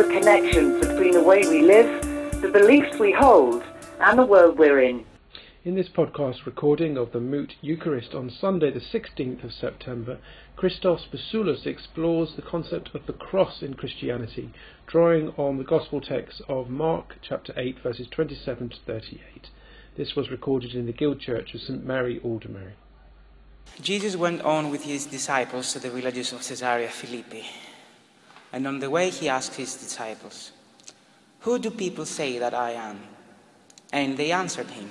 the connections between the way we live, the beliefs we hold, and the world we're in. In this podcast recording of the Moot Eucharist on Sunday, the 16th of September, Christos Bousoulas explores the concept of the cross in Christianity, drawing on the Gospel text of Mark chapter 8, verses 27 to 38. This was recorded in the Guild Church of St Mary Aldermary. Jesus went on with his disciples to the villages of Caesarea Philippi. And on the way, he asked his disciples, Who do people say that I am? And they answered him,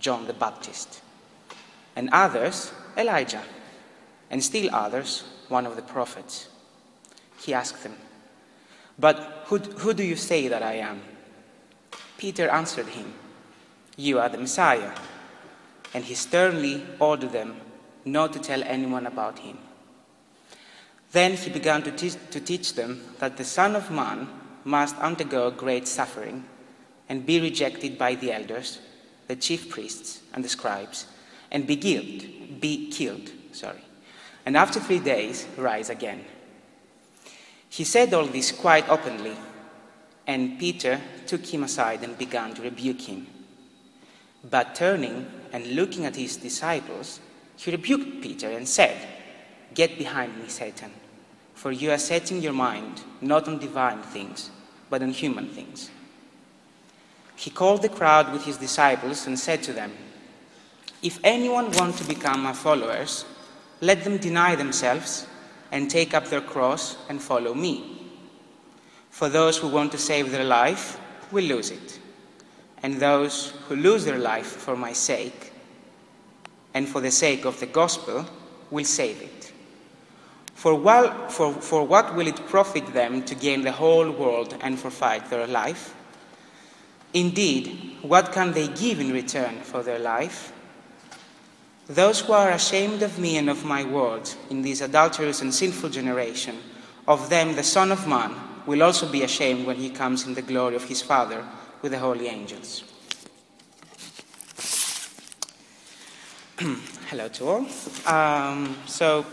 John the Baptist. And others, Elijah. And still others, one of the prophets. He asked them, But who, who do you say that I am? Peter answered him, You are the Messiah. And he sternly ordered them not to tell anyone about him. Then he began to teach, to teach them that the Son of Man must undergo great suffering and be rejected by the elders, the chief priests, and the scribes, and be killed, be killed, sorry, and after three days rise again. He said all this quite openly, and Peter took him aside and began to rebuke him. But turning and looking at his disciples, he rebuked Peter and said, Get behind me, Satan, for you are setting your mind not on divine things, but on human things. He called the crowd with his disciples and said to them, If anyone wants to become my followers, let them deny themselves and take up their cross and follow me. For those who want to save their life will lose it, and those who lose their life for my sake and for the sake of the gospel will save it. For, while, for, for what will it profit them to gain the whole world and forfeit their life? Indeed, what can they give in return for their life? Those who are ashamed of me and of my words in this adulterous and sinful generation, of them the Son of Man will also be ashamed when he comes in the glory of his Father with the holy angels. Hello to all. Um, so,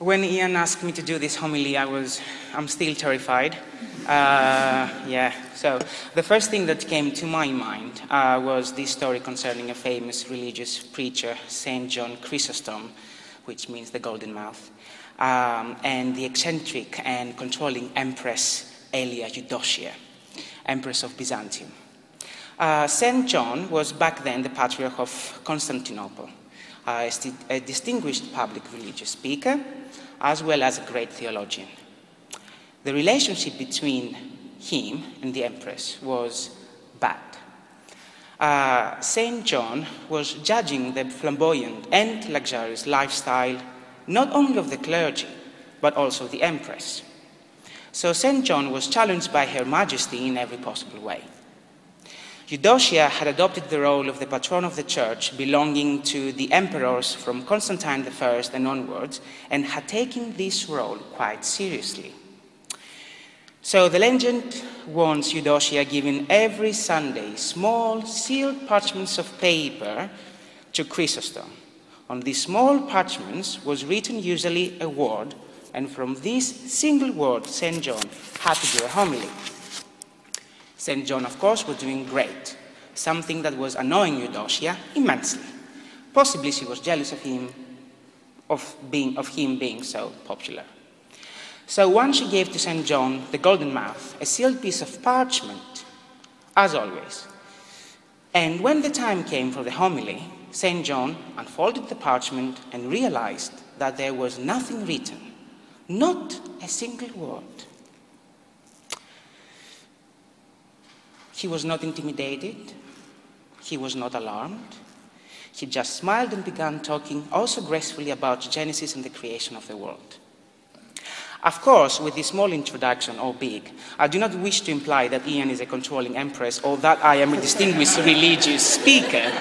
when Ian asked me to do this homily, I was, I'm still terrified. Uh, yeah, so the first thing that came to my mind uh, was this story concerning a famous religious preacher, Saint John Chrysostom, which means the golden mouth, um, and the eccentric and controlling empress Aelia Eudoxia, empress of Byzantium. Uh, St. John was back then the Patriarch of Constantinople, a, distinguished public religious speaker, as well as a great theologian. The relationship between him and the Empress was bad. Uh, St. John was judging the flamboyant and luxurious lifestyle not only of the clergy, but also the Empress. So St. John was challenged by Her Majesty in every possible way. Eudoxia had adopted the role of the patron of the church, belonging to the emperors from Constantine I and onwards, and had taken this role quite seriously. So the legend wants Eudoxia giving every Sunday small sealed parchments of paper to Chrysostom. On these small parchments was written usually a word, and from this single word, St. John had to do a homily. St. John, of course, was doing great, something that was annoying Eudoxia immensely. Possibly she was jealous of him, of, being, of him being so popular. So once she gave to St. John the golden mouth, a sealed piece of parchment, as always. And when the time came for the homily, St. John unfolded the parchment and realized that there was nothing written, not a single word. He was not intimidated. He was not alarmed. He just smiled and began talking also gracefully about Genesis and the creation of the world. Of course, with this small introduction, or big, I do not wish to imply that Ian is a controlling empress or that I am a distinguished religious speaker.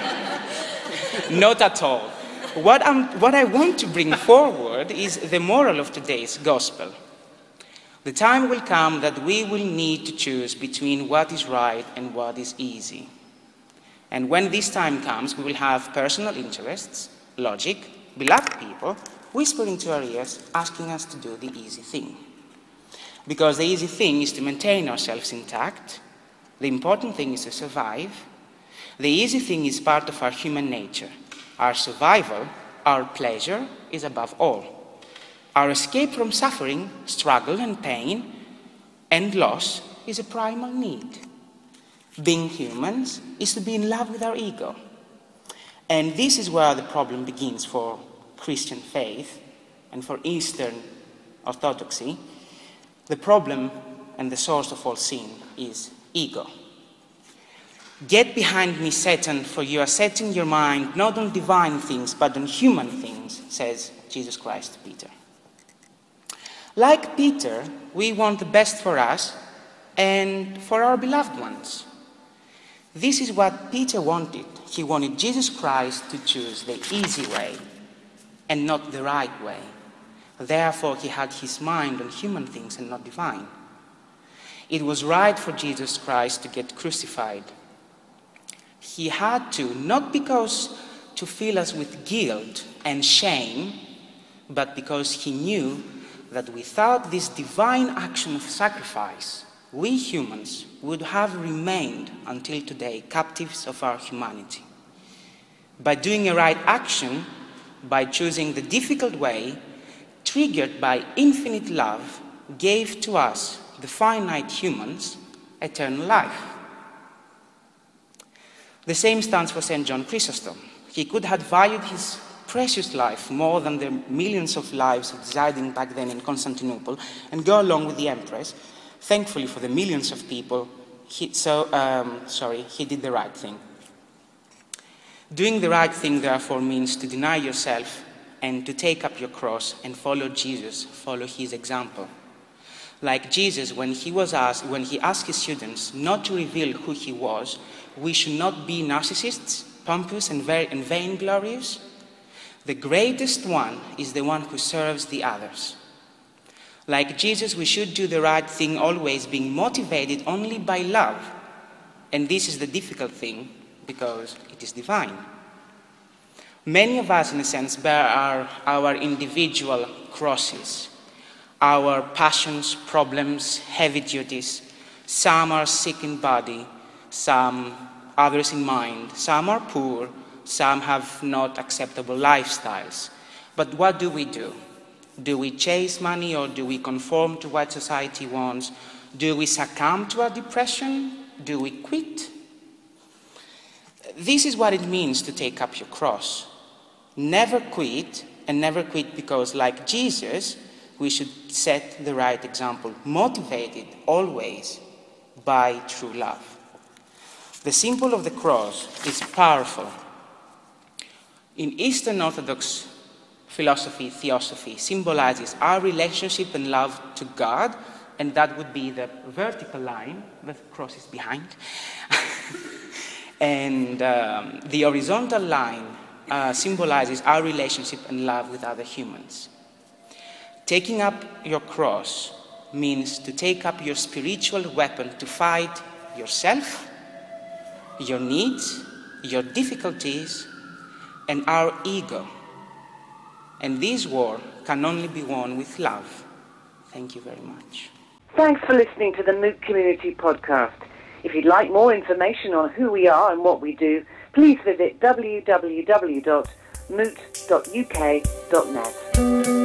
Not at all. What, what I want to bring forward is the moral of today's gospel. The time will come that we will need to choose between what is right and what is easy. And when this time comes, we will have personal interests, logic, beloved people whispering to our ears, asking us to do the easy thing. Because the easy thing is to maintain ourselves intact, the important thing is to survive. The easy thing is part of our human nature. Our survival, our pleasure, is above all. Our escape from suffering, struggle, and pain and loss is a primal need. Being humans is to be in love with our ego. And this is where the problem begins for Christian faith and for Eastern Orthodoxy. The problem and the source of all sin is ego. Get behind me, Satan, for you are setting your mind not on divine things, but on human things, says Jesus Christ to Peter. Like Peter, we want the best for us and for our beloved ones. This is what Peter wanted. He wanted Jesus Christ to choose the easy way and not the right way. Therefore, he had his mind on human things and not divine. It was right for Jesus Christ to get crucified. He had to, not because to fill us with guilt and shame, but because he knew that without this divine action of sacrifice, we humans would have remained until today captives of our humanity. By doing a right action, by choosing the difficult way, triggered by infinite love, gave to us, the finite humans, eternal life. The same stands for St. John Chrysostom. He could have valued his precious life more than the millions of lives residing back then in Constantinople and go along with the empress. Thankfully for the millions of people, he, so, um, sorry, he did the right thing. Doing the right thing, therefore, means to deny yourself and to take up your cross and follow Jesus, follow his example. Like Jesus, when he was asked, when he asked his students not to reveal who he was, we should not be narcissists, pompous and, very, and vainglorious. The greatest one is the one who serves the others. Like Jesus, we should do the right thing always, being motivated only by love. And this is the difficult thing because it is divine. Many of us, in a sense, bear our, our individual crosses, our passions, problems, heavy duties. Some are sick in body, some others in mind, some are poor, some have not acceptable lifestyles. But what do we do? Do we chase money or do we conform to what society wants? Do we succumb to our depression? Do we quit? This is what it means to take up your cross. Never quit, and never quit because, like Jesus, we should set the right example, motivated always by true love. The symbol of the cross is powerful. In Eastern Orthodox philosophy, theosophy symbolizes our relationship and love to God, and that would be the vertical line, the crosses behind. And um, the horizontal line uh, symbolizes our relationship and love with other humans. Taking up your cross means to take up your spiritual weapon to fight yourself, your needs, your difficulties, and our ego. And this war can only be won with love. Thank you very much. Thanks for listening to the Moot Community Podcast. If you'd like more information on who we are and what we do, please visit www.moot.uk.net.